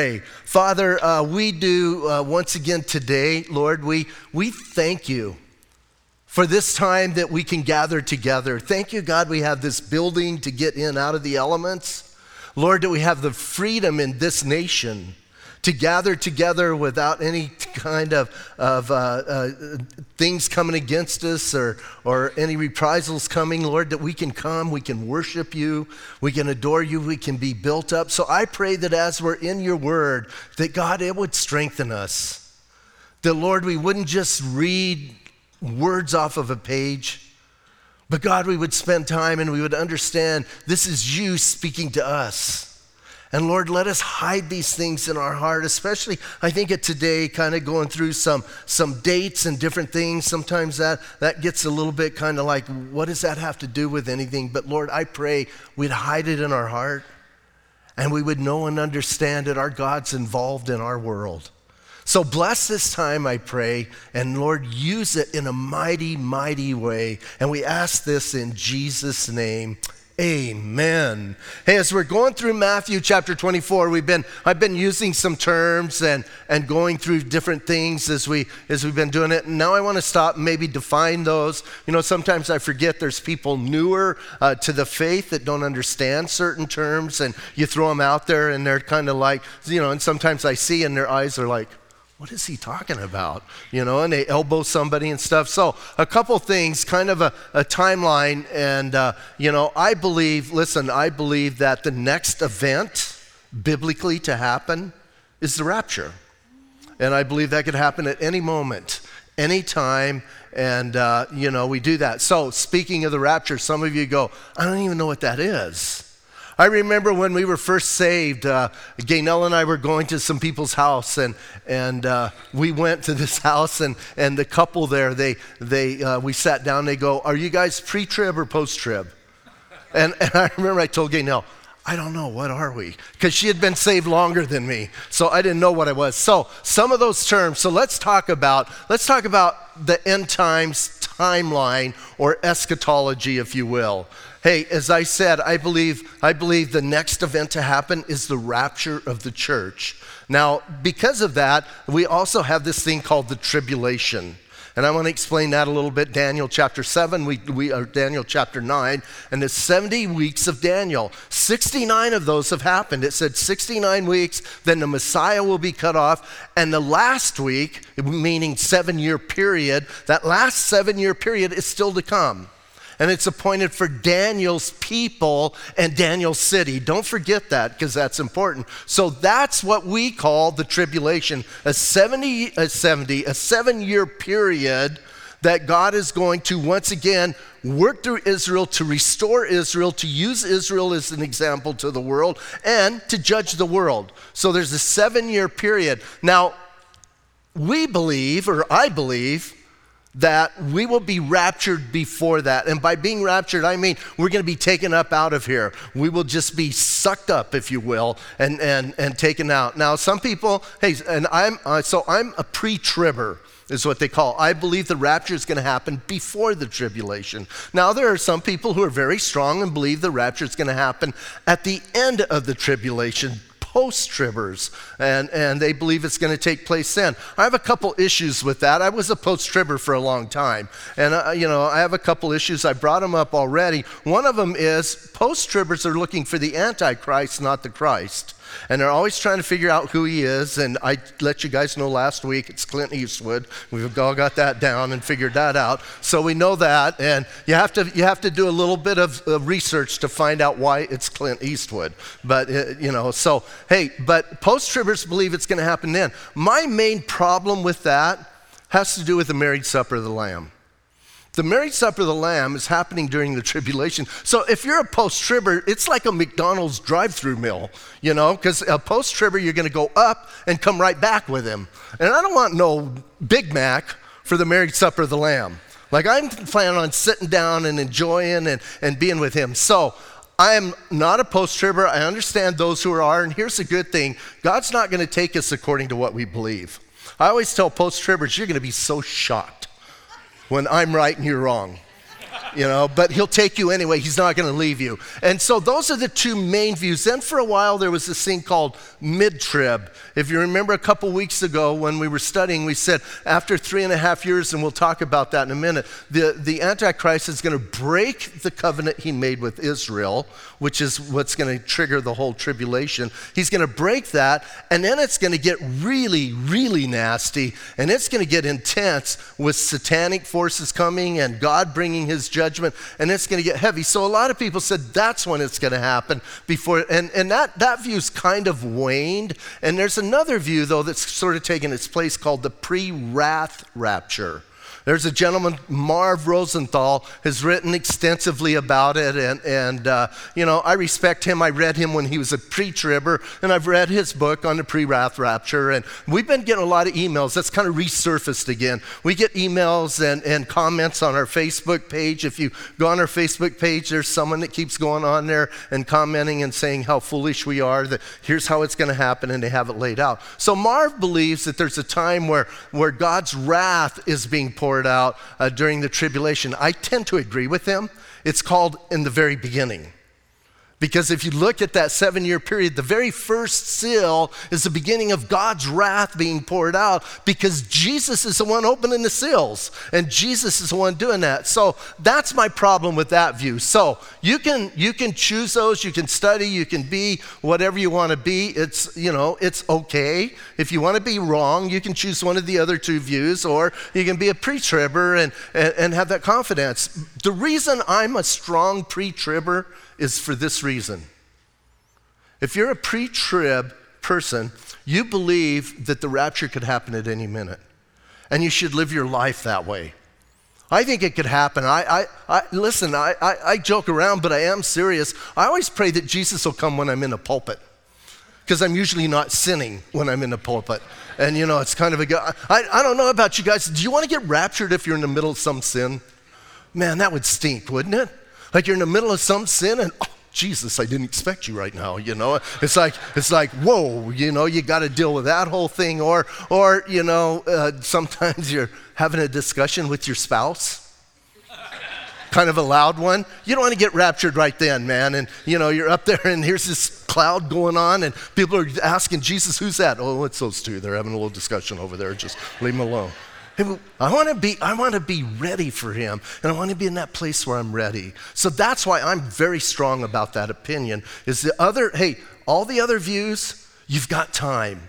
Hey, Father, uh, we do uh, once again today, Lord, we, we thank you for this time that we can gather together. Thank you, God, we have this building to get in out of the elements. Lord, that we have the freedom in this nation to gather together without any kind of, of uh, uh, things coming against us or, or any reprisals coming, Lord, that we can come, we can worship you, we can adore you, we can be built up. So I pray that as we're in your word, that God, it would strengthen us. That, Lord, we wouldn't just read words off of a page, but God, we would spend time and we would understand this is you speaking to us. And Lord, let us hide these things in our heart, especially I think at today, kind of going through some, some dates and different things. Sometimes that, that gets a little bit kind of like, what does that have to do with anything? But Lord, I pray we'd hide it in our heart and we would know and understand that our God's involved in our world. So bless this time, I pray, and Lord, use it in a mighty, mighty way. And we ask this in Jesus' name. Amen. Hey, as we're going through Matthew chapter 24, we've been I've been using some terms and and going through different things as we as we've been doing it. And now I want to stop and maybe define those. You know, sometimes I forget there's people newer uh, to the faith that don't understand certain terms, and you throw them out there, and they're kind of like, you know, and sometimes I see in their eyes are like, what is he talking about? You know, and they elbow somebody and stuff. So, a couple things, kind of a, a timeline. And, uh, you know, I believe, listen, I believe that the next event biblically to happen is the rapture. And I believe that could happen at any moment, any time. And, uh, you know, we do that. So, speaking of the rapture, some of you go, I don't even know what that is. I remember when we were first saved, uh, Gaynell and I were going to some people's house, and, and uh, we went to this house, and, and the couple there, they, they, uh, we sat down, they go, Are you guys pre trib or post trib? And, and I remember I told Gaynell, I don't know, what are we? Because she had been saved longer than me, so I didn't know what I was. So some of those terms, so let's talk about, let's talk about the end times timeline or eschatology, if you will. Hey, as I said, I believe, I believe the next event to happen is the rapture of the church. Now, because of that, we also have this thing called the tribulation. And I want to explain that a little bit. Daniel chapter 7, we, we are Daniel chapter 9, and the 70 weeks of Daniel. 69 of those have happened. It said 69 weeks, then the Messiah will be cut off. And the last week, meaning seven year period, that last seven year period is still to come and it's appointed for Daniel's people and Daniel's city. Don't forget that because that's important. So that's what we call the tribulation a 70, a 70, a seven year period that God is going to once again work through Israel to restore Israel, to use Israel as an example to the world, and to judge the world. So there's a seven year period. Now, we believe, or I believe, that we will be raptured before that. And by being raptured, I mean we're going to be taken up out of here. We will just be sucked up, if you will, and, and, and taken out. Now, some people, hey, and I'm, uh, so I'm a pre tribber is what they call. I believe the rapture is going to happen before the tribulation. Now, there are some people who are very strong and believe the rapture is going to happen at the end of the tribulation, post tribbers, and, and they believe it's going to take place then. I have a couple issues with that. I was a post tribber for a long time, and uh, you know, I have a couple issues. I brought them up already. One of them is post tribbers are looking for the Antichrist, not the Christ. And they're always trying to figure out who he is. And I let you guys know last week it's Clint Eastwood. We've all got that down and figured that out. So we know that. And you have to, you have to do a little bit of research to find out why it's Clint Eastwood. But, uh, you know, so hey, but post tribbers believe it's going to happen then. My main problem with that has to do with the marriage supper of the Lamb. The marriage supper of the Lamb is happening during the tribulation. So if you're a post tribber, it's like a McDonald's drive through meal, you know, because a post tribber, you're going to go up and come right back with him. And I don't want no Big Mac for the marriage supper of the Lamb. Like I'm planning on sitting down and enjoying and, and being with him. So I am not a post tribber. I understand those who are. And here's the good thing God's not going to take us according to what we believe. I always tell post tribbers, you're going to be so shocked when I'm right and you're wrong. You know, but he'll take you anyway. He's not going to leave you. And so those are the two main views. Then for a while, there was this thing called mid trib. If you remember a couple weeks ago when we were studying, we said after three and a half years, and we'll talk about that in a minute, the, the Antichrist is going to break the covenant he made with Israel, which is what's going to trigger the whole tribulation. He's going to break that, and then it's going to get really, really nasty, and it's going to get intense with satanic forces coming and God bringing his judgment, and it's going to get heavy. So a lot of people said that's when it's going to happen before, and, and that, that view's kind of waned. And there's another view, though, that's sort of taken its place called the pre wrath rapture. There's a gentleman, Marv Rosenthal, has written extensively about it, and, and uh, you know, I respect him. I read him when he was a pre-tribber, and I've read his book on the pre-wrath rapture, and we've been getting a lot of emails. That's kind of resurfaced again. We get emails and, and comments on our Facebook page. If you go on our Facebook page, there's someone that keeps going on there and commenting and saying how foolish we are, that here's how it's going to happen, and they have it laid out. So Marv believes that there's a time where, where God's wrath is being poured out uh, during the tribulation. I tend to agree with him. It's called in the very beginning. Because if you look at that seven year period, the very first seal is the beginning of God's wrath being poured out because Jesus is the one opening the seals and Jesus is the one doing that. So that's my problem with that view. So you can, you can choose those, you can study, you can be whatever you want to be. It's, you know, it's okay. If you want to be wrong, you can choose one of the other two views or you can be a pre tribber and, and, and have that confidence. The reason I'm a strong pre tribber is for this reason. If you're a pre trib person, you believe that the rapture could happen at any minute, and you should live your life that way. I think it could happen. I, I, I listen, I, I, I joke around, but I am serious. I always pray that Jesus will come when I'm in the pulpit because I'm usually not sinning when I'm in the pulpit. And you know, it's kind of a, I, I don't know about you guys. Do you want to get raptured if you're in the middle of some sin? Man, that would stink, wouldn't it? Like you're in the middle of some sin and, oh, Jesus, I didn't expect you right now, you know. It's like, it's like, whoa, you know, you got to deal with that whole thing. Or, or you know, uh, sometimes you're having a discussion with your spouse kind of a loud one. You don't want to get raptured right then, man. And you know, you're up there and here's this cloud going on, and people are asking Jesus, who's that? Oh, it's those two. They're having a little discussion over there. Just leave them alone. I want to be I want to be ready for him and I want to be in that place where I'm ready. So that's why I'm very strong about that opinion. Is the other hey, all the other views, you've got time.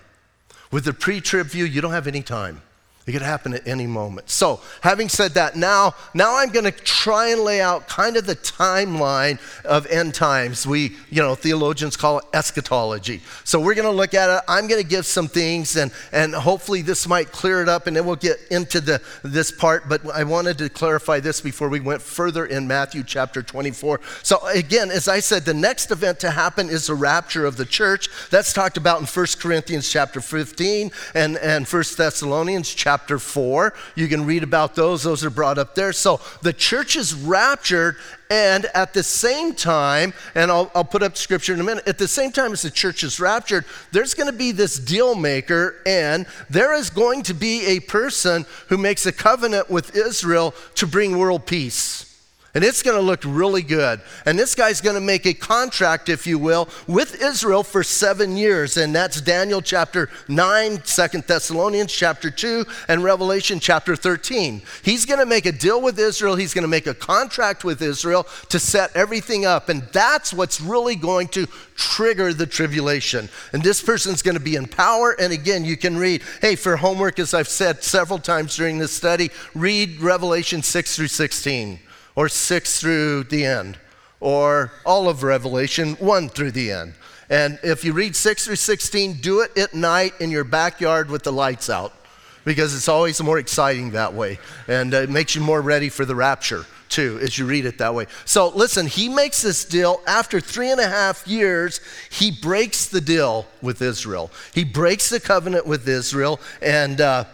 With the pre-trib view, you don't have any time. It could happen at any moment. So, having said that, now, now I'm going to try and lay out kind of the timeline of end times. We, you know, theologians call it eschatology. So we're going to look at it. I'm going to give some things, and and hopefully this might clear it up, and then we'll get into the this part. But I wanted to clarify this before we went further in Matthew chapter 24. So again, as I said, the next event to happen is the rapture of the church. That's talked about in 1 Corinthians chapter 15 and and 1 Thessalonians chapter chapter 4. You can read about those, those are brought up there. So the church is raptured, and at the same time, and I'll, I'll put up scripture in a minute, at the same time as the church is raptured, there's going to be this deal maker, and there is going to be a person who makes a covenant with Israel to bring world peace. And it's going to look really good. And this guy's going to make a contract, if you will, with Israel for seven years. And that's Daniel chapter 9, 2 Thessalonians chapter 2, and Revelation chapter 13. He's going to make a deal with Israel. He's going to make a contract with Israel to set everything up. And that's what's really going to trigger the tribulation. And this person's going to be in power. And again, you can read, hey, for homework, as I've said several times during this study, read Revelation 6 through 16 or 6 through the end, or all of Revelation 1 through the end. And if you read 6 through 16, do it at night in your backyard with the lights out because it's always more exciting that way. And it makes you more ready for the rapture, too, as you read it that way. So listen, he makes this deal. After three and a half years, he breaks the deal with Israel. He breaks the covenant with Israel. And. Uh,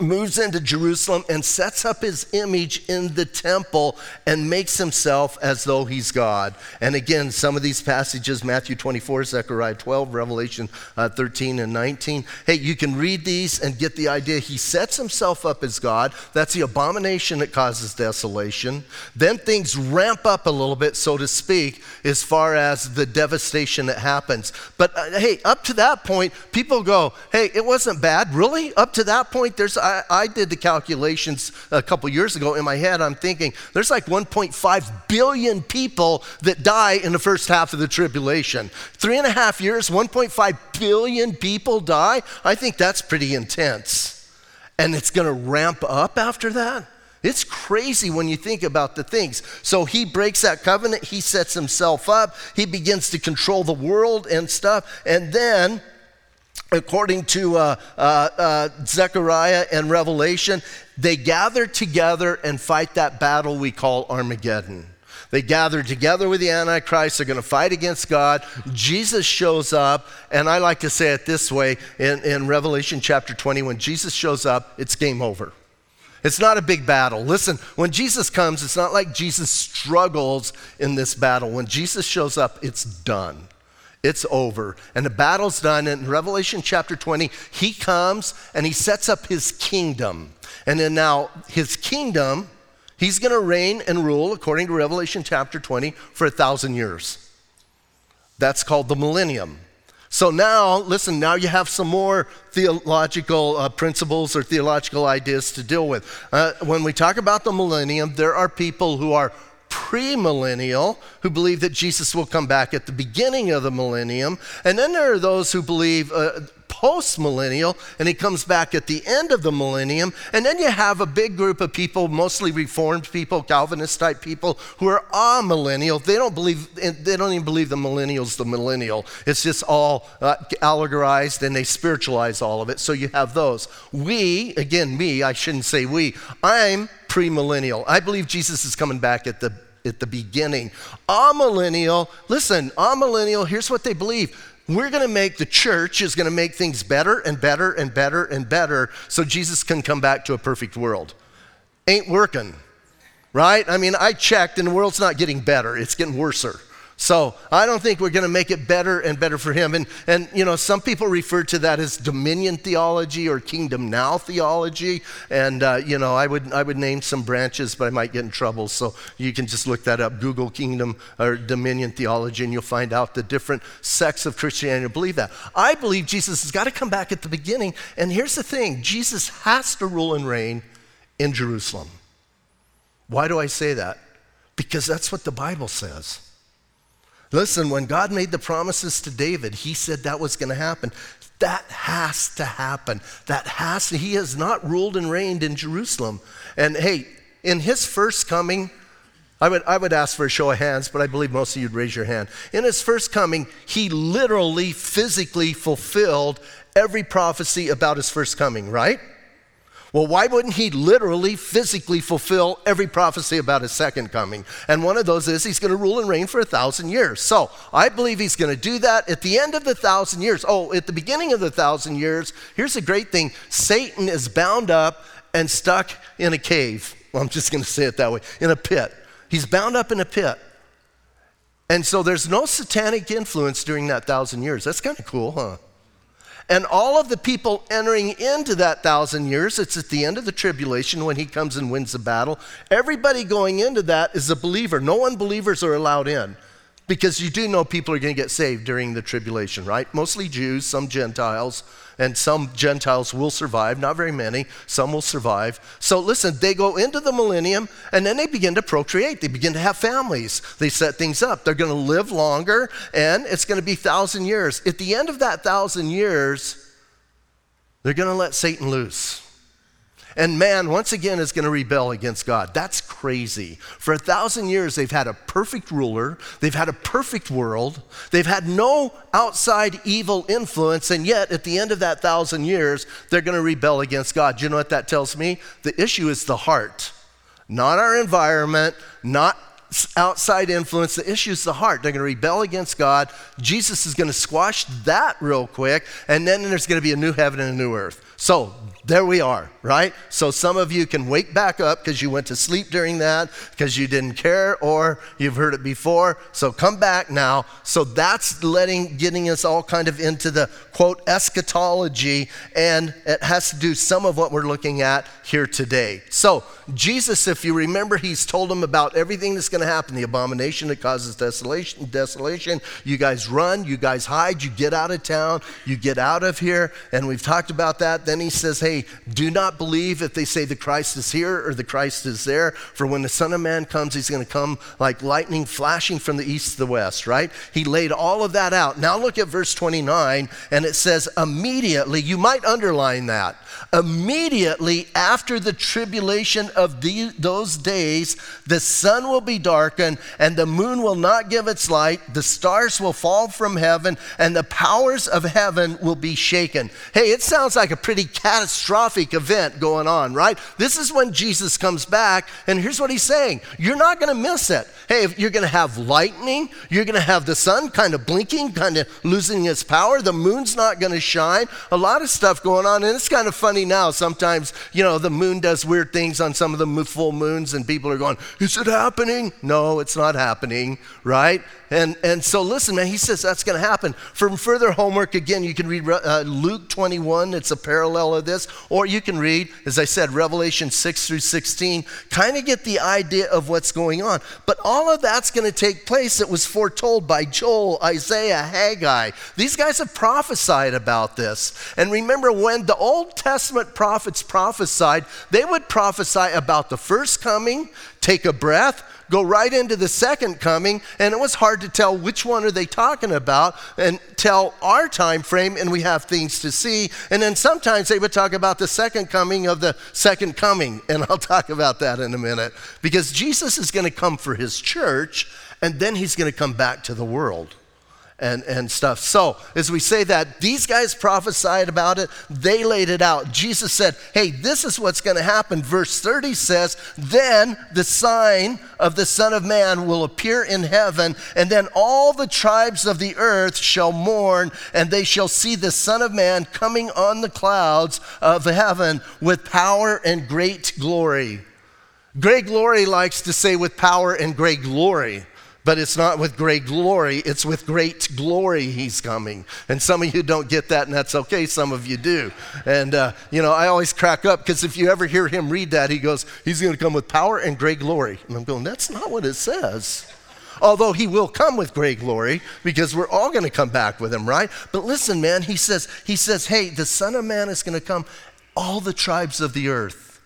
moves into Jerusalem and sets up his image in the temple and makes himself as though he's God. And again, some of these passages Matthew 24, Zechariah 12, Revelation uh, 13 and 19. Hey, you can read these and get the idea. He sets himself up as God. That's the abomination that causes desolation. Then things ramp up a little bit, so to speak, as far as the devastation that happens. But uh, hey, up to that point, people go, hey, it wasn't bad. Really? Up to that point, there's I, I did the calculations a couple years ago in my head. I'm thinking there's like 1.5 billion people that die in the first half of the tribulation. Three and a half years, 1.5 billion people die. I think that's pretty intense. And it's going to ramp up after that. It's crazy when you think about the things. So he breaks that covenant, he sets himself up, he begins to control the world and stuff, and then according to uh, uh, uh, Zechariah and Revelation, they gather together and fight that battle we call Armageddon. They gather together with the Antichrist. They're going to fight against God. Jesus shows up, and I like to say it this way in, in Revelation chapter 20 when Jesus shows up, it's game over. It's not a big battle. Listen, when Jesus comes, it's not like Jesus struggles in this battle. When Jesus shows up, it's done. It's over. And the battle's done. And in Revelation chapter 20, he comes and he sets up his kingdom. And then now, his kingdom, he's going to reign and rule, according to Revelation chapter 20, for a thousand years. That's called the millennium. So now, listen, now you have some more theological uh, principles or theological ideas to deal with. Uh, when we talk about the millennium, there are people who are premillennial who believe that Jesus will come back at the beginning of the millennium. And then there are those who believe uh, post-millennial and he comes back at the end of the millennium. And then you have a big group of people, mostly reformed people, Calvinist type people, who are amillennial. They don't believe, they don't even believe the millennial's the millennial. It's just all uh, allegorized and they spiritualize all of it. So you have those. We, again, me, I shouldn't say we, I'm premillennial. I believe Jesus is coming back at the at the beginning. Amillennial, listen, amillennial, here's what they believe. We're going to make the church is going to make things better and better and better and better so Jesus can come back to a perfect world. Ain't working. Right? I mean, I checked and the world's not getting better, it's getting worser. So I don't think we're going to make it better and better for him. And, and, you know, some people refer to that as dominion theology or kingdom now theology. And, uh, you know, I would, I would name some branches, but I might get in trouble. So you can just look that up Google kingdom or dominion theology, and you'll find out the different sects of Christianity believe that. I believe Jesus has got to come back at the beginning. And here's the thing Jesus has to rule and reign in Jerusalem. Why do I say that? Because that's what the Bible says. Listen, when God made the promises to David, he said that was going to happen. That has to happen. That has to. He has not ruled and reigned in Jerusalem. And hey, in his first coming, I would, I would ask for a show of hands, but I believe most of you would raise your hand. In his first coming, he literally, physically fulfilled every prophecy about his first coming, right? Well, why wouldn't he literally, physically fulfill every prophecy about his second coming? And one of those is he's going to rule and reign for a thousand years. So I believe he's going to do that at the end of the thousand years. Oh, at the beginning of the thousand years, here's a great thing Satan is bound up and stuck in a cave. Well, I'm just going to say it that way in a pit. He's bound up in a pit. And so there's no satanic influence during that thousand years. That's kind of cool, huh? And all of the people entering into that thousand years, it's at the end of the tribulation when he comes and wins the battle. Everybody going into that is a believer. No unbelievers are allowed in because you do know people are going to get saved during the tribulation, right? Mostly Jews, some Gentiles and some Gentiles will survive, not very many, some will survive. So listen, they go into the millennium and then they begin to procreate. They begin to have families. They set things up. They're going to live longer and it's going to be thousand years. At the end of that thousand years, they're going to let Satan loose. And man, once again, is going to rebel against God. That's crazy. For a thousand years, they've had a perfect ruler, they've had a perfect world, they've had no outside evil influence, and yet at the end of that thousand years, they're going to rebel against God. Do you know what that tells me? The issue is the heart, not our environment, not outside influence. The issue is the heart. They're going to rebel against God. Jesus is going to squash that real quick, and then there's going to be a new heaven and a new earth. So there we are, right? So some of you can wake back up because you went to sleep during that, because you didn't care, or you've heard it before. So come back now. So that's letting, getting us all kind of into the quote eschatology, and it has to do some of what we're looking at here today. So Jesus, if you remember, he's told them about everything that's going to happen, the abomination that causes desolation, desolation. You guys run, you guys hide, you get out of town, you get out of here, and we've talked about that. Then he says, Hey, do not believe if they say the Christ is here or the Christ is there. For when the Son of Man comes, he's going to come like lightning flashing from the east to the west, right? He laid all of that out. Now look at verse 29, and it says, Immediately, you might underline that. Immediately after the tribulation of the, those days, the sun will be darkened, and the moon will not give its light, the stars will fall from heaven, and the powers of heaven will be shaken. Hey, it sounds like a pretty catastrophic event going on, right? This is when Jesus comes back, and here's what he's saying You're not going to miss it. Hey, you're going to have lightning, you're going to have the sun kind of blinking, kind of losing its power, the moon's not going to shine, a lot of stuff going on, and it's kind of funny now. Sometimes, you know, the moon does weird things on some of the full moons, and people are going, Is it happening? No, it's not happening, right? And, and so, listen, man, he says that's going to happen. From further homework, again, you can read uh, Luke 21, it's a parallel of this, or you can read, as I said, Revelation 6 through 16, kind of get the idea of what's going on. But all of that's going to take place. It was foretold by Joel, Isaiah, Haggai. These guys have prophesied about this. And remember, when the Old Testament prophets prophesied, they would prophesy about the first coming, take a breath, go right into the second coming, and it was hard to tell which one are they talking about and tell our time frame, and we have things to see. And then sometimes they would talk about the second coming of the second coming, and I'll talk about that in a minute. Because Jesus is going to come for his church, and then he's going to come back to the world and, and stuff. So, as we say that, these guys prophesied about it, they laid it out. Jesus said, Hey, this is what's going to happen. Verse 30 says, Then the sign of the Son of Man will appear in heaven, and then all the tribes of the earth shall mourn, and they shall see the Son of Man coming on the clouds of heaven with power and great glory. Greg Laurie likes to say with power and Greg Laurie. But it's not with Greg Laurie, it's with great glory he's coming. And some of you don't get that, and that's okay. Some of you do. And, uh, you know, I always crack up because if you ever hear him read that, he goes, He's going to come with power and Greg Laurie. And I'm going, That's not what it says. Although he will come with Greg Laurie because we're all going to come back with him, right? But listen, man, he says, he says, hey, the Son of Man is going to come. All the tribes of the earth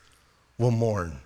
will mourn.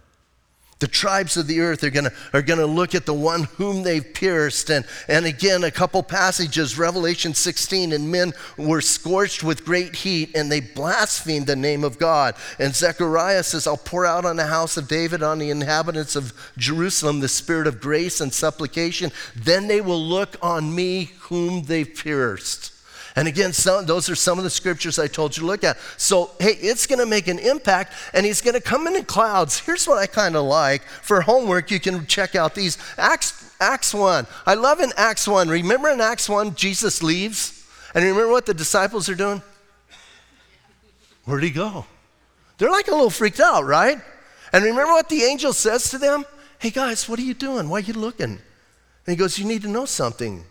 The tribes of the earth are gonna, are gonna look at the one whom they've pierced. And, and again, a couple passages, Revelation 16, and men were scorched with great heat and they blasphemed the name of God. And Zechariah says, I'll pour out on the house of David, on the inhabitants of Jerusalem, the spirit of grace and supplication. Then they will look on me whom they've pierced. And again, some, those are some of the scriptures I told you to look at. So, hey, it's going to make an impact, and he's going to come in clouds. Here's what I kind of like. For homework, you can check out these. Acts, Acts 1. I love in Acts 1. Remember in Acts 1, Jesus leaves? And remember what the disciples are doing? Where'd he go? They're like a little freaked out, right? And remember what the angel says to them? Hey guys, what are you doing? Why are you looking? And he goes, You need to know something.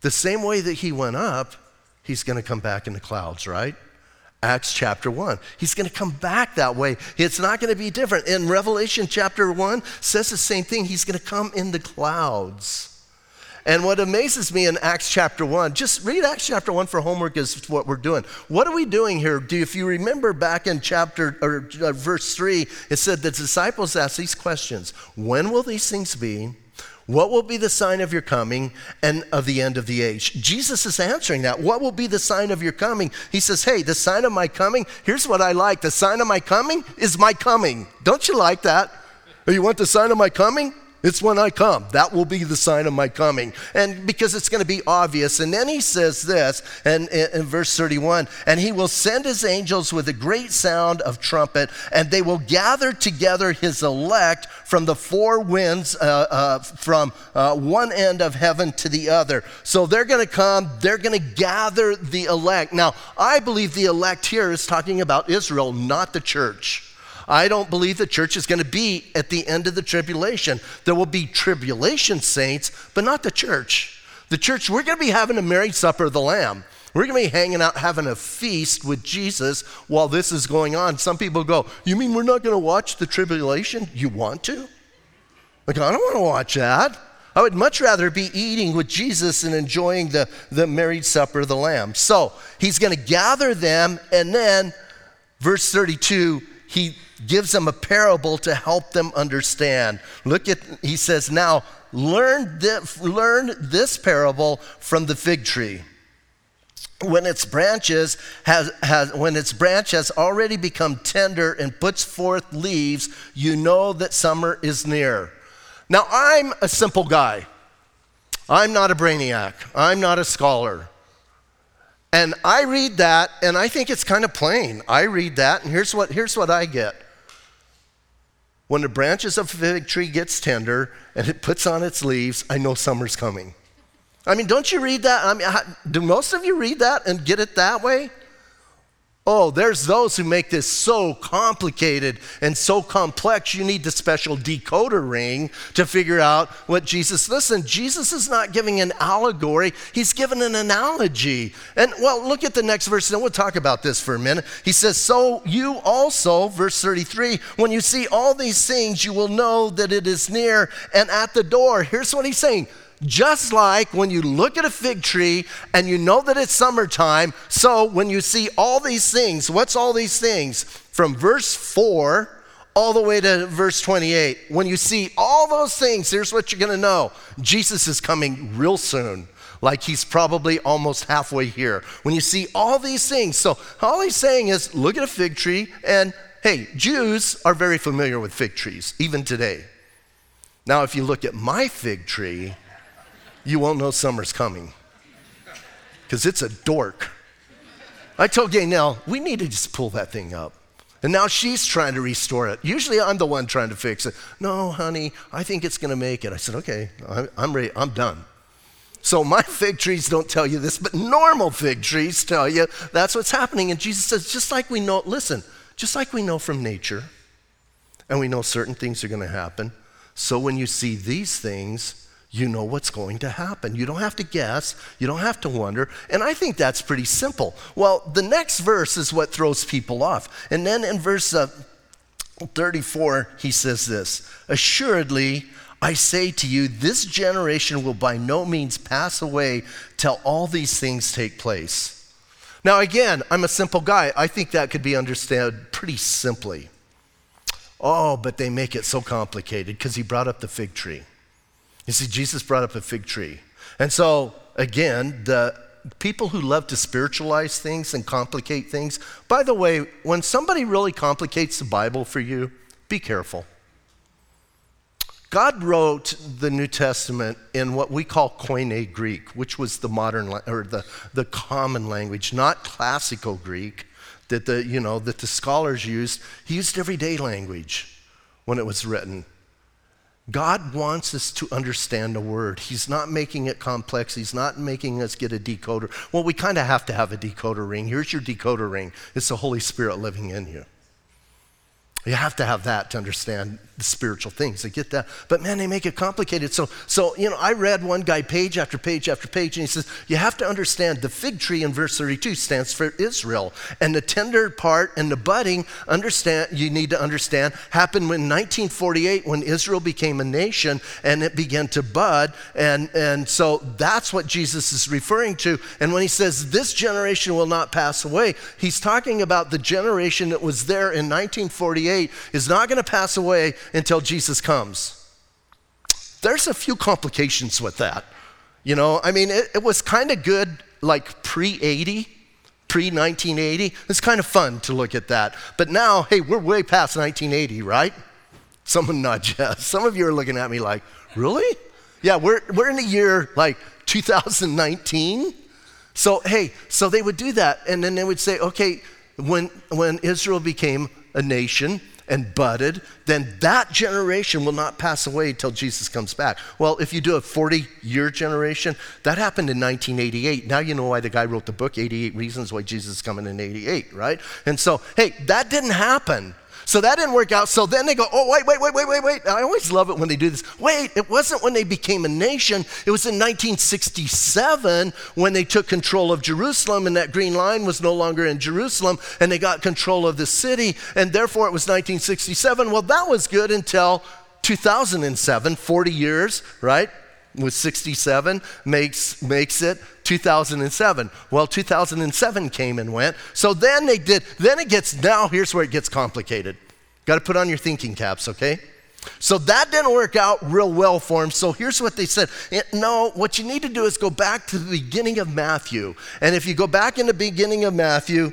The same way that he went up, he's going to come back in the clouds, right? Acts chapter 1. He's going to come back that way. It's not going to be different. In Revelation chapter 1 says the same thing. He's going to come in the clouds. And what amazes me in Acts chapter 1, just read Acts chapter 1 for homework is what we're doing. What are we doing here? Do if you remember back in chapter or uh, verse 3, it said the disciples asked these questions. When will these things be? What will be the sign of your coming and of the end of the age? Jesus is answering that. What will be the sign of your coming? He says, Hey, the sign of my coming, here's what I like. The sign of my coming is my coming. Don't you like that? You want the sign of my coming? It's when I come. That will be the sign of my coming. And because it's going to be obvious. And then he says this and in, verse 31 and he will send his angels with a great sound of trumpet, and they will gather together his elect from the four winds, uh, uh, from uh, one end of heaven to the other. So they're going to come, they're going to gather the elect. Now, I believe the elect here is talking about Israel, not the church. I don't believe the church is going to be at the end of the tribulation. There will be tribulation saints, but not the church. The church, we're going to be having a married supper of the Lamb. We're going to be hanging out, having a feast with Jesus while this is going on. Some people go, You mean we're not going to watch the tribulation? You want to? Like, I don't want to watch that. I would much rather be eating with Jesus and enjoying the, the married supper of the Lamb. So he's going to gather them, and then, verse 32, he gives them a parable to help them understand. Look at, he says, now learn, this, learn this parable from the fig tree. When its branches has, has, when its branch has already become tender and puts forth leaves, you know that summer is near. Now, I'm a simple guy. I'm not a brainiac. I'm not a scholar. And I read that and I think it's kind of plain. I read that and here's what, here's what I get. When the branches of a fig tree gets tender and it puts on its leaves, I know summer's coming. I mean, don't you read that? I mean, do most of you read that and get it that way? Oh, there's those who make this so complicated and so complex, you need the special decoder ring to figure out what Jesus. Listen, Jesus is not giving an allegory, he's giving an analogy. And well, look at the next verse, and we'll talk about this for a minute. He says, So you also, verse 33, when you see all these things, you will know that it is near and at the door. Here's what he's saying just like when you look at a fig tree and you know that it's summertime, so when you see all these things, what's all these things? From verse 4 all the way to verse 28. When you see all those things, here's what you're going to know Jesus is coming real soon. Like he's probably almost halfway here. When you see all these things, so all he's saying is look at a fig tree, and hey, Jews are very familiar with fig trees, even today. Now, if you look at my fig tree, you won't know summer's coming because it's a dork. I told Gaynell, we need to just pull that thing up. And now she's trying to restore it. Usually I'm the one trying to fix it. No, honey, I think it's going to make it. I said, okay, I'm ready. I'm done. So my fig trees don't tell you this, but normal fig trees tell you that's what's happening. And Jesus says, just like we know, listen, just like we know from nature, and we know certain things are going to happen, so when you see these things, you know what's going to happen. You don't have to guess, you don't have to wonder. And I think that's pretty simple. Well, the next verse is what throws people off. And then in verse uh, 34, he says this Assuredly, I say to you, this generation will by no means pass away till all these things take place. Now, again, I'm a simple guy. I think that could be understood pretty simply. Oh, but they make it so complicated because he brought up the fig tree. You see, Jesus brought up a fig tree. And so, again, the people who love to spiritualize things and complicate things, by the way, when somebody really complicates the Bible for you, be careful. God wrote the New Testament in what we call Koine Greek, which was the modern or the, the common language, not classical Greek that the, you know, that the scholars used. He used everyday language when it was written. God wants us to understand the word. He's not making it complex. He's not making us get a decoder. Well, we kind of have to have a decoder ring. Here's your decoder ring it's the Holy Spirit living in you. You have to have that to understand the spiritual things. I get that. But man, they make it complicated. So, so, you know, I read one guy page after page after page, and he says, You have to understand the fig tree in verse 32 stands for Israel. And the tender part and the budding, understand, you need to understand, happened in 1948 when Israel became a nation and it began to bud. And, and so that's what Jesus is referring to. And when he says, This generation will not pass away, he's talking about the generation that was there in 1948 is not going to pass away until Jesus comes. There's a few complications with that. You know, I mean, it, it was kind of good like pre 80, pre 1980. It's kind of fun to look at that. But now, hey, we're way past 1980, right? Someone nudge. Some of you are looking at me like, really? Yeah, we're, we're in the year like 2019. So, hey, so they would do that. And then they would say, okay, when, when Israel became a nation, and budded, then that generation will not pass away until Jesus comes back. Well, if you do a 40 year generation, that happened in 1988. Now you know why the guy wrote the book, 88 Reasons Why Jesus is Coming in 88, right? And so, hey, that didn't happen. So that didn't work out. So then they go, oh, wait, wait, wait, wait, wait, wait. I always love it when they do this. Wait, it wasn't when they became a nation. It was in 1967 when they took control of Jerusalem and that green line was no longer in Jerusalem and they got control of the city. And therefore it was 1967. Well, that was good until 2007, 40 years, right? With 67 makes, makes it 2007. Well, 2007 came and went. So then they did, then it gets, now here's where it gets complicated. Got to put on your thinking caps, okay? So that didn't work out real well for him. So here's what they said eh, No, what you need to do is go back to the beginning of Matthew. And if you go back in the beginning of Matthew,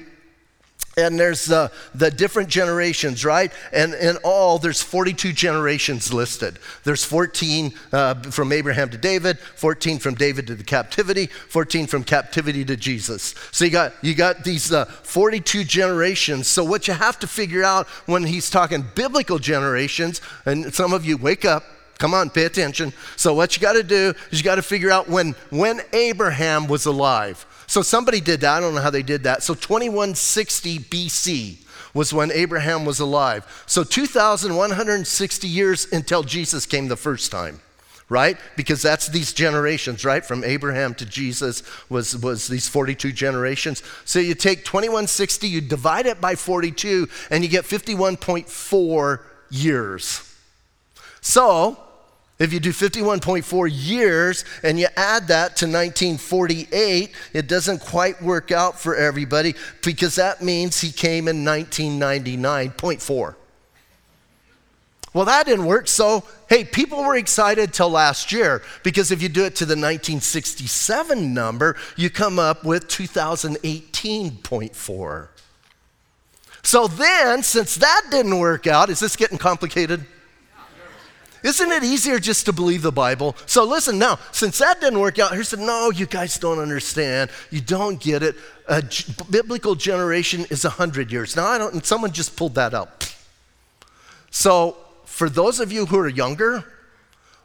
and there's uh, the different generations, right? And in all, there's 42 generations listed. There's 14 uh, from Abraham to David, 14 from David to the captivity, 14 from captivity to Jesus. So you got you got these uh, 42 generations. So what you have to figure out when he's talking biblical generations, and some of you wake up, come on, pay attention. So what you got to do is you got to figure out when when Abraham was alive. So somebody did that. I don't know how they did that. So 2160 BC was when Abraham was alive. So 2,160 years until Jesus came the first time, right? Because that's these generations, right? From Abraham to Jesus was, was these 42 generations. So you take 2160, you divide it by 42, and you get 51.4 years. So if you do 51.4 years and you add that to 1948, it doesn't quite work out for everybody because that means he came in 1999.4. Well, that didn't work. So, hey, people were excited till last year because if you do it to the 1967 number, you come up with 2018.4. So then, since that didn't work out, is this getting complicated? Isn't it easier just to believe the Bible? So listen now, since that didn't work out, he said, No, you guys don't understand. You don't get it. A g- biblical generation is 100 years. Now, I don't, and someone just pulled that up. So, for those of you who are younger,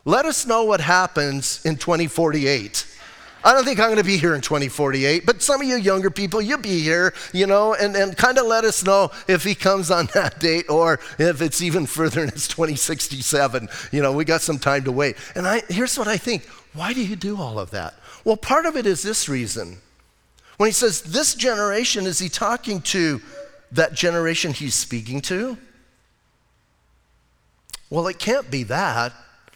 let us know what happens in 2048. I don't think I'm going to be here in 2048, but some of you younger people, you'll be here, you know, and, and kind of let us know if he comes on that date or if it's even further and it's 2067. You know, we got some time to wait. And I, here's what I think why do you do all of that? Well, part of it is this reason. When he says this generation, is he talking to that generation he's speaking to? Well, it can't be that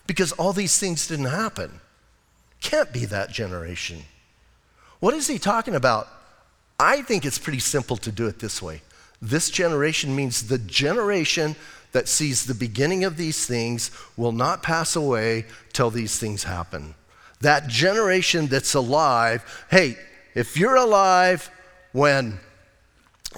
because all these things didn't happen. Can't be that generation. What is he talking about? I think it's pretty simple to do it this way. This generation means the generation that sees the beginning of these things will not pass away till these things happen. That generation that's alive, hey, if you're alive when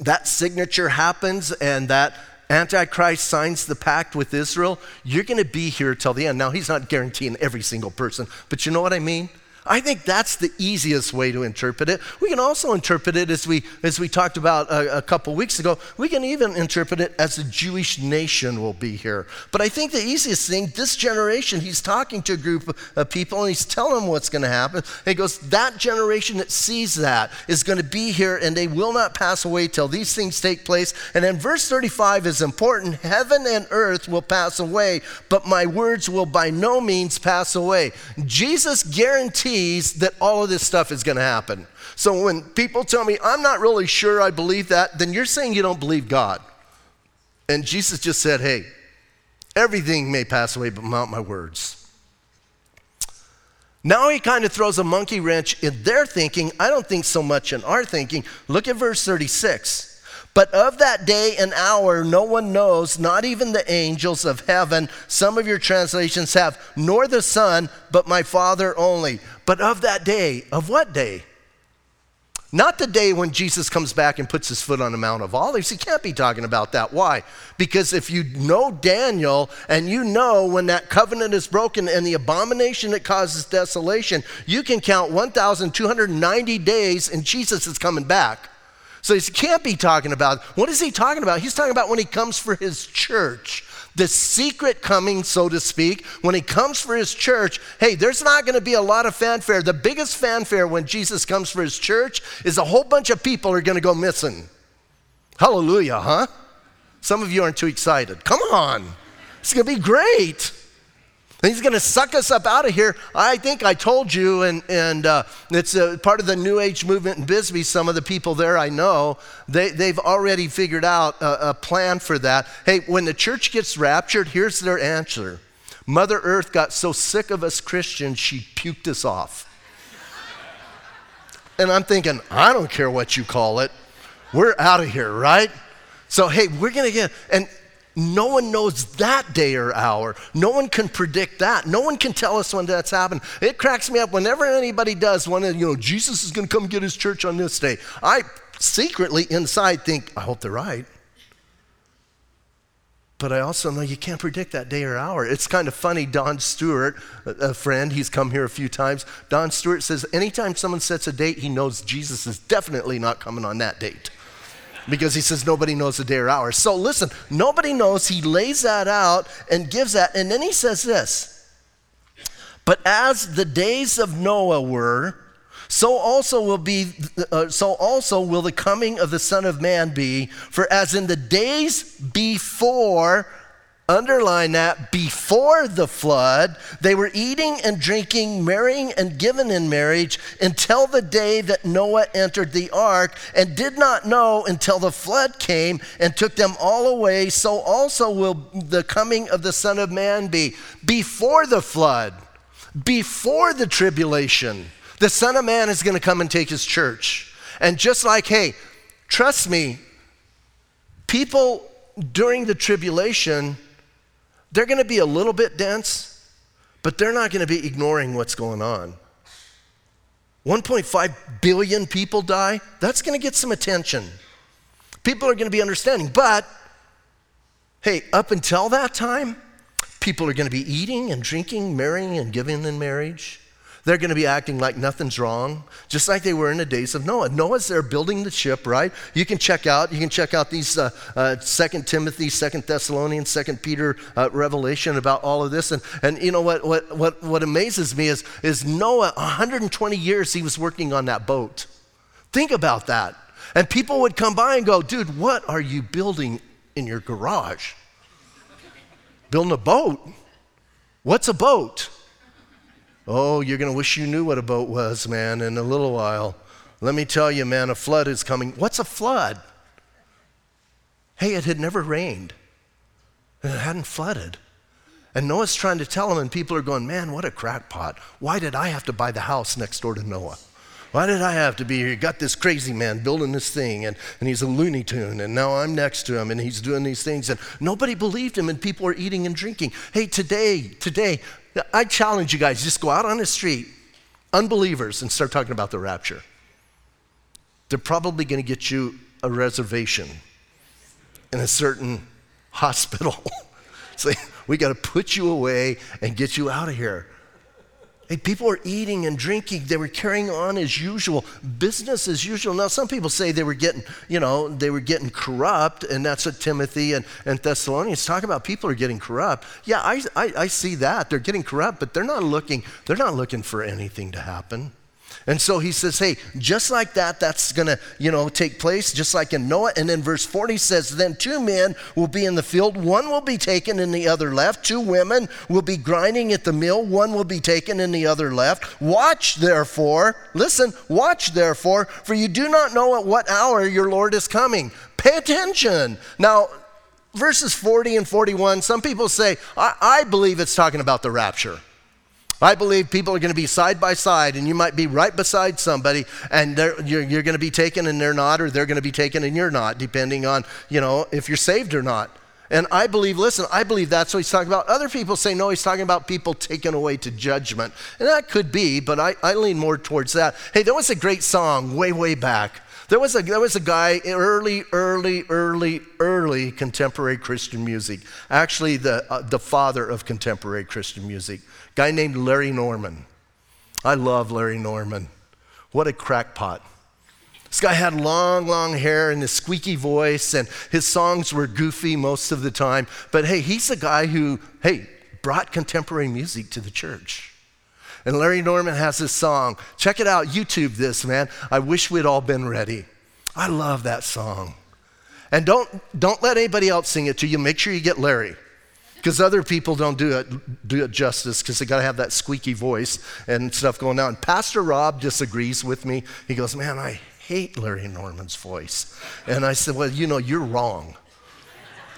that signature happens and that Antichrist signs the pact with Israel, you're going to be here till the end. Now, he's not guaranteeing every single person, but you know what I mean? I think that's the easiest way to interpret it. We can also interpret it as we, as we talked about a, a couple weeks ago. We can even interpret it as the Jewish nation will be here. But I think the easiest thing, this generation, he's talking to a group of people and he's telling them what's going to happen. he goes, That generation that sees that is going to be here and they will not pass away till these things take place. And then verse 35 is important Heaven and earth will pass away, but my words will by no means pass away. Jesus guarantees that all of this stuff is going to happen. So when people tell me, I'm not really sure I believe that, then you're saying you don't believe God. And Jesus just said, hey, everything may pass away, but not my words. Now he kind of throws a monkey wrench in their thinking. I don't think so much in our thinking. Look at verse 36. But of that day and hour, no one knows, not even the angels of heaven. Some of your translations have, nor the Son, but my Father only. But of that day, of what day? Not the day when Jesus comes back and puts his foot on the Mount of Olives. He can't be talking about that. Why? Because if you know Daniel and you know when that covenant is broken and the abomination that causes desolation, you can count 1,290 days and Jesus is coming back. So he can't be talking about, what is he talking about? He's talking about when he comes for his church the secret coming, so to speak, when he comes for his church, hey, there's not going to be a lot of fanfare. The biggest fanfare when Jesus comes for his church is a whole bunch of people are going to go missing. Hallelujah, huh? Some of you aren't too excited. Come on. It's going to be great. He's going to suck us up out of here. I think I told you, and, and uh, it's a part of the New Age movement in Bisbee. Some of the people there I know, they, they've already figured out a, a plan for that. Hey, when the church gets raptured, here's their answer Mother Earth got so sick of us Christians, she puked us off. and I'm thinking, I don't care what you call it. We're out of here, right? So, hey, we're going to get, and no one knows that day or hour. No one can predict that. No one can tell us when that's happened. It cracks me up whenever anybody does one, of, you know, Jesus is going to come get his church on this day. I secretly inside think, I hope they're right. But I also know you can't predict that day or hour. It's kind of funny. Don Stewart, a friend, he's come here a few times. Don Stewart says anytime someone sets a date, he knows Jesus is definitely not coming on that date because he says nobody knows the day or hour. So listen, nobody knows. He lays that out and gives that. And then he says this But as the days of Noah were, so also will be uh, so also will the coming of the son of man be for as in the days before Underline that before the flood, they were eating and drinking, marrying and given in marriage until the day that Noah entered the ark and did not know until the flood came and took them all away. So also will the coming of the Son of Man be. Before the flood, before the tribulation, the Son of Man is going to come and take his church. And just like, hey, trust me, people during the tribulation, they're going to be a little bit dense, but they're not going to be ignoring what's going on. 1.5 billion people die. That's going to get some attention. People are going to be understanding. But hey, up until that time, people are going to be eating and drinking, marrying and giving in marriage. They're going to be acting like nothing's wrong, just like they were in the days of Noah. Noah's there building the ship, right? You can check out, you can check out these uh, uh, 2 Timothy, Second Thessalonians, Second Peter, uh, Revelation about all of this. And, and you know what, what, what, what amazes me is, is Noah, 120 years he was working on that boat. Think about that. And people would come by and go, dude, what are you building in your garage? Building a boat? What's a boat? Oh, you're going to wish you knew what a boat was, man, in a little while. Let me tell you, man, a flood is coming. What's a flood? Hey, it had never rained, it hadn't flooded. And Noah's trying to tell him, and people are going, man, what a crackpot. Why did I have to buy the house next door to Noah? Why did I have to be here? You got this crazy man building this thing, and, and he's a Looney Tune, and now I'm next to him, and he's doing these things, and nobody believed him, and people are eating and drinking. Hey, today, today, I challenge you guys just go out on the street, unbelievers, and start talking about the rapture. They're probably going to get you a reservation in a certain hospital. Say, we got to put you away and get you out of here. People were eating and drinking. They were carrying on as usual, business as usual. Now, some people say they were getting, you know, they were getting corrupt, and that's what Timothy and, and Thessalonians talk about. People are getting corrupt. Yeah, I, I, I see that. They're getting corrupt, but they're not looking, they're not looking for anything to happen. And so he says, hey, just like that, that's going to, you know, take place, just like in Noah. And then verse 40 says, then two men will be in the field, one will be taken and the other left. Two women will be grinding at the mill, one will be taken and the other left. Watch therefore, listen, watch therefore, for you do not know at what hour your Lord is coming. Pay attention. Now, verses 40 and 41, some people say, I, I believe it's talking about the rapture. I believe people are going to be side by side, and you might be right beside somebody, and you're, you're going to be taken and they're not, or they're going to be taken and you're not, depending on, you know, if you're saved or not. And I believe, listen, I believe that's what he's talking about. Other people say, no, he's talking about people taken away to judgment. And that could be, but I, I lean more towards that. Hey, there was a great song way, way back. There was a, there was a guy, early, early, early, early contemporary Christian music. Actually, the, uh, the father of contemporary Christian music. Guy named Larry Norman. I love Larry Norman. What a crackpot. This guy had long, long hair and a squeaky voice, and his songs were goofy most of the time. But hey, he's a guy who, hey, brought contemporary music to the church. And Larry Norman has this song. Check it out, YouTube this, man. I wish we'd all been ready. I love that song. And don't, don't let anybody else sing it to you. Make sure you get Larry. Because other people don't do it, do it justice because they got to have that squeaky voice and stuff going on. Pastor Rob disagrees with me. He goes, Man, I hate Larry Norman's voice. And I said, Well, you know, you're wrong.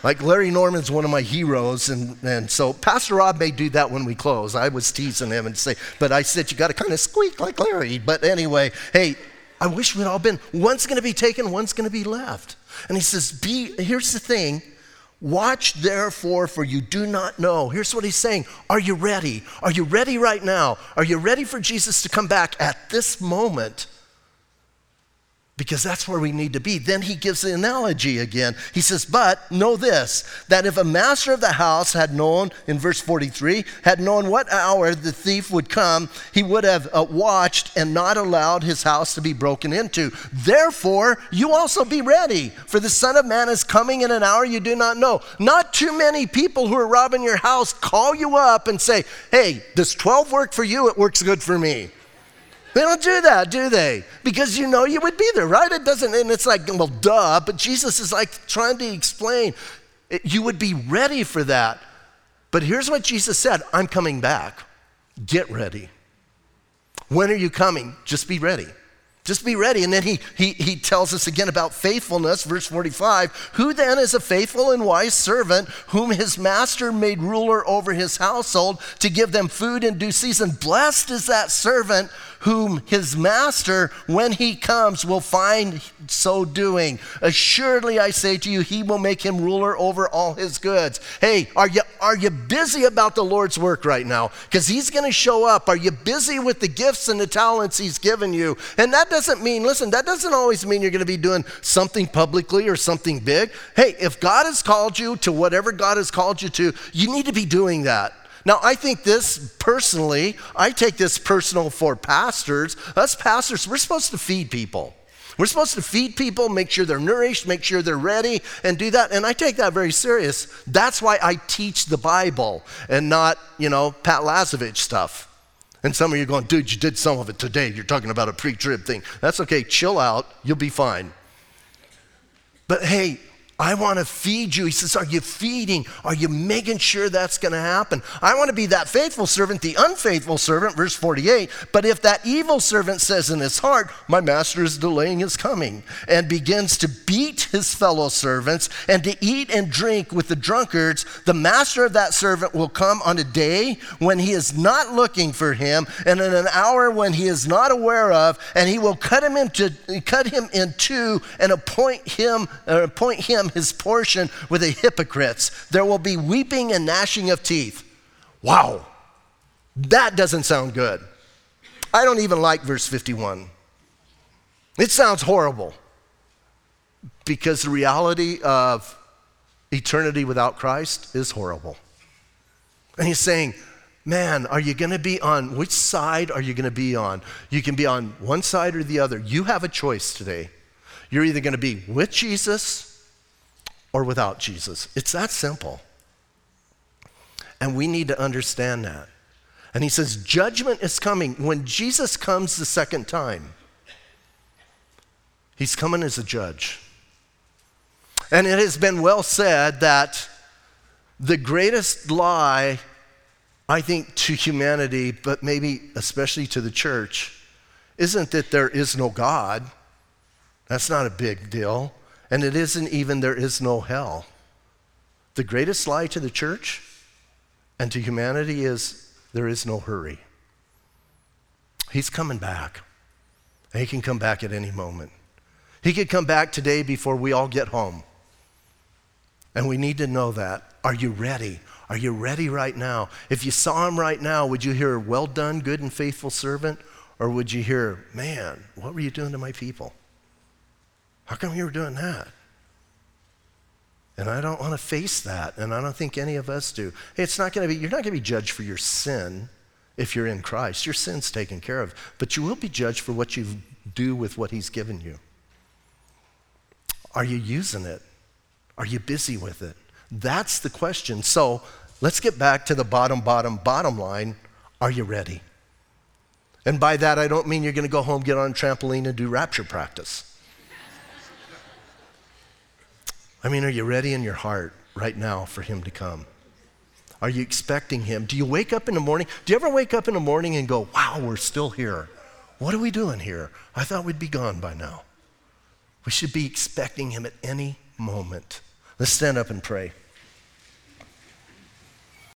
Like Larry Norman's one of my heroes, and, and so Pastor Rob may do that when we close. I was teasing him and say, but I said you got to kind of squeak like Larry. But anyway, hey, I wish we'd all been. One's going to be taken, one's going to be left. And he says, "Be." Here's the thing: Watch therefore, for you do not know. Here's what he's saying: Are you ready? Are you ready right now? Are you ready for Jesus to come back at this moment? Because that's where we need to be. Then he gives the analogy again. He says, But know this, that if a master of the house had known, in verse 43, had known what hour the thief would come, he would have uh, watched and not allowed his house to be broken into. Therefore, you also be ready, for the Son of Man is coming in an hour you do not know. Not too many people who are robbing your house call you up and say, Hey, does 12 work for you? It works good for me. They don't do that, do they? Because you know you would be there, right? It doesn't, and it's like, well, duh, but Jesus is like trying to explain. You would be ready for that. But here's what Jesus said I'm coming back. Get ready. When are you coming? Just be ready. Just be ready. And then he, he, he tells us again about faithfulness, verse 45. Who then is a faithful and wise servant whom his master made ruler over his household to give them food in due season? Blessed is that servant whom his master, when he comes, will find so doing. Assuredly, I say to you, he will make him ruler over all his goods. Hey, are you, are you busy about the Lord's work right now? Because he's going to show up. Are you busy with the gifts and the talents he's given you? And that doesn't mean, listen, that doesn't always mean you're going to be doing something publicly or something big. Hey, if God has called you to whatever God has called you to, you need to be doing that. Now, I think this personally, I take this personal for pastors. Us pastors, we're supposed to feed people. We're supposed to feed people, make sure they're nourished, make sure they're ready, and do that. And I take that very serious. That's why I teach the Bible and not, you know, Pat Lazovich stuff. And some of you are going, dude, you did some of it today. You're talking about a pre trib thing. That's okay. Chill out. You'll be fine. But hey, I want to feed you. He says, Are you feeding? Are you making sure that's going to happen? I want to be that faithful servant, the unfaithful servant, verse 48. But if that evil servant says in his heart, My master is delaying his coming, and begins to beat his fellow servants and to eat and drink with the drunkards, the master of that servant will come on a day when he is not looking for him, and in an hour when he is not aware of, and he will cut him into cut him in two and appoint him, appoint him his portion with the hypocrites. There will be weeping and gnashing of teeth. Wow, that doesn't sound good. I don't even like verse 51. It sounds horrible because the reality of eternity without Christ is horrible. And he's saying, Man, are you going to be on which side are you going to be on? You can be on one side or the other. You have a choice today. You're either going to be with Jesus or without Jesus. It's that simple. And we need to understand that. And he says, Judgment is coming. When Jesus comes the second time, he's coming as a judge. And it has been well said that the greatest lie, I think, to humanity, but maybe especially to the church, isn't that there is no God. That's not a big deal. And it isn't even there is no hell. The greatest lie to the church and to humanity is there is no hurry. He's coming back. And he can come back at any moment. He could come back today before we all get home. And we need to know that. Are you ready? Are you ready right now? If you saw him right now, would you hear, Well done, good and faithful servant? Or would you hear, Man, what were you doing to my people? How come you were doing that? And I don't want to face that, and I don't think any of us do. It's not going to be, you're not going to be judged for your sin if you're in Christ. Your sin's taken care of, but you will be judged for what you do with what He's given you. Are you using it? Are you busy with it? That's the question. So let's get back to the bottom, bottom, bottom line. Are you ready? And by that, I don't mean you're going to go home, get on a trampoline, and do rapture practice. I mean, are you ready in your heart right now for Him to come? Are you expecting Him? Do you wake up in the morning? Do you ever wake up in the morning and go, wow, we're still here? What are we doing here? I thought we'd be gone by now. We should be expecting Him at any moment. Let's stand up and pray.